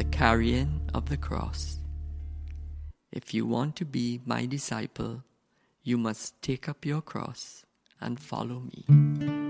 the carrying of the cross. If you want to be my disciple, you must take up your cross and follow me.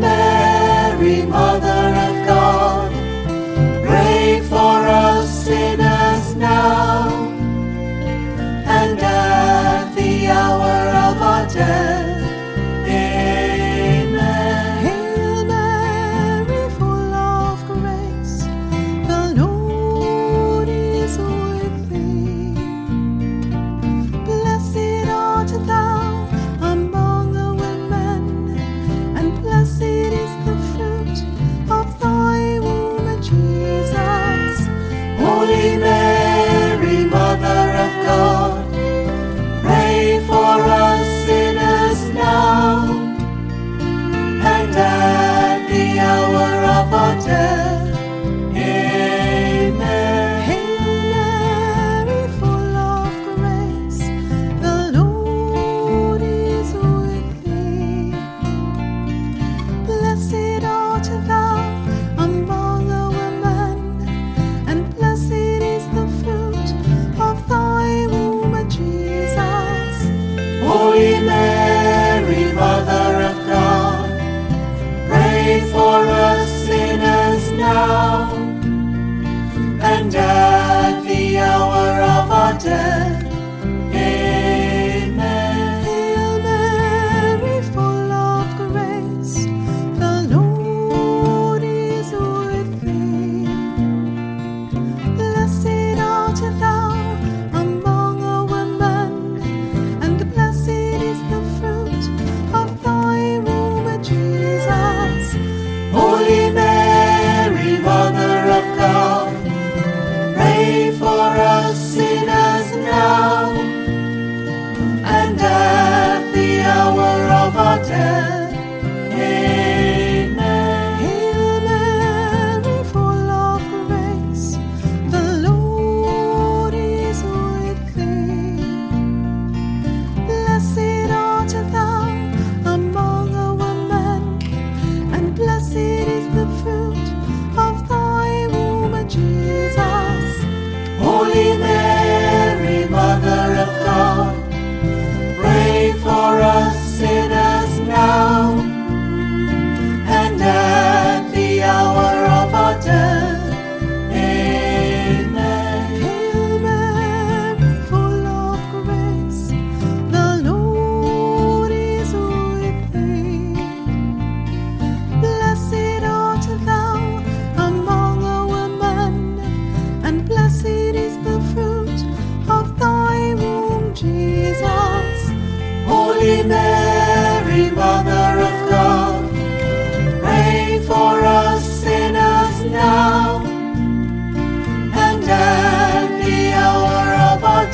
Mary, Mother.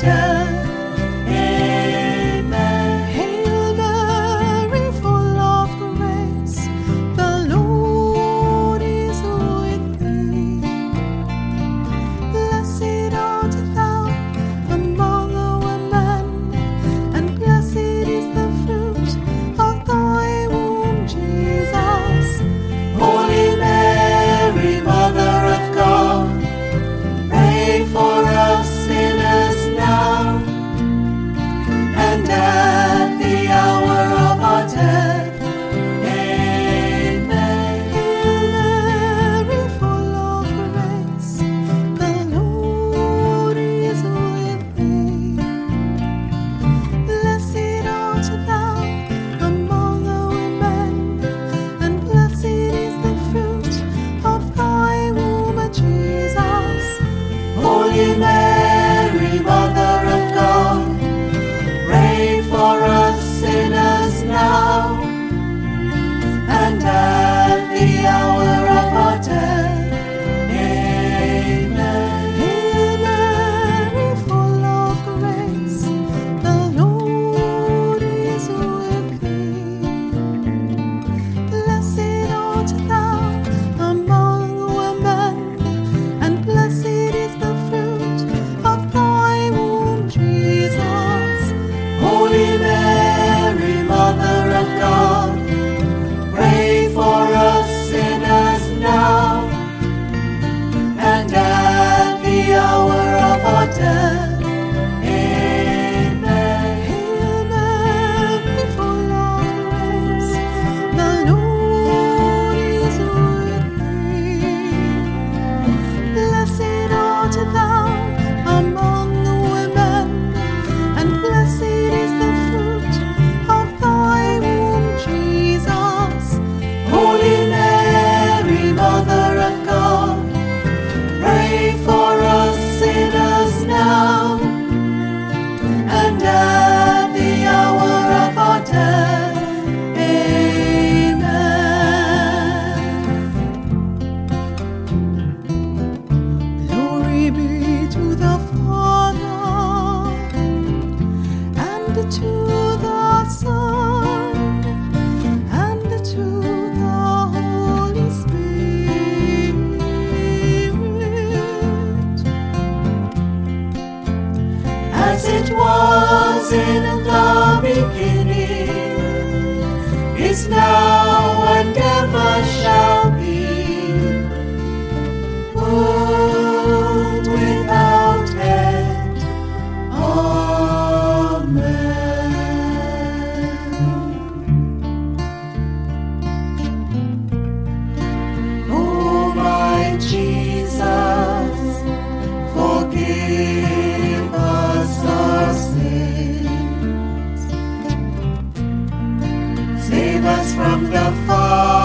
tell. 着他。as it was in the beginning, is now and ever shall from the fire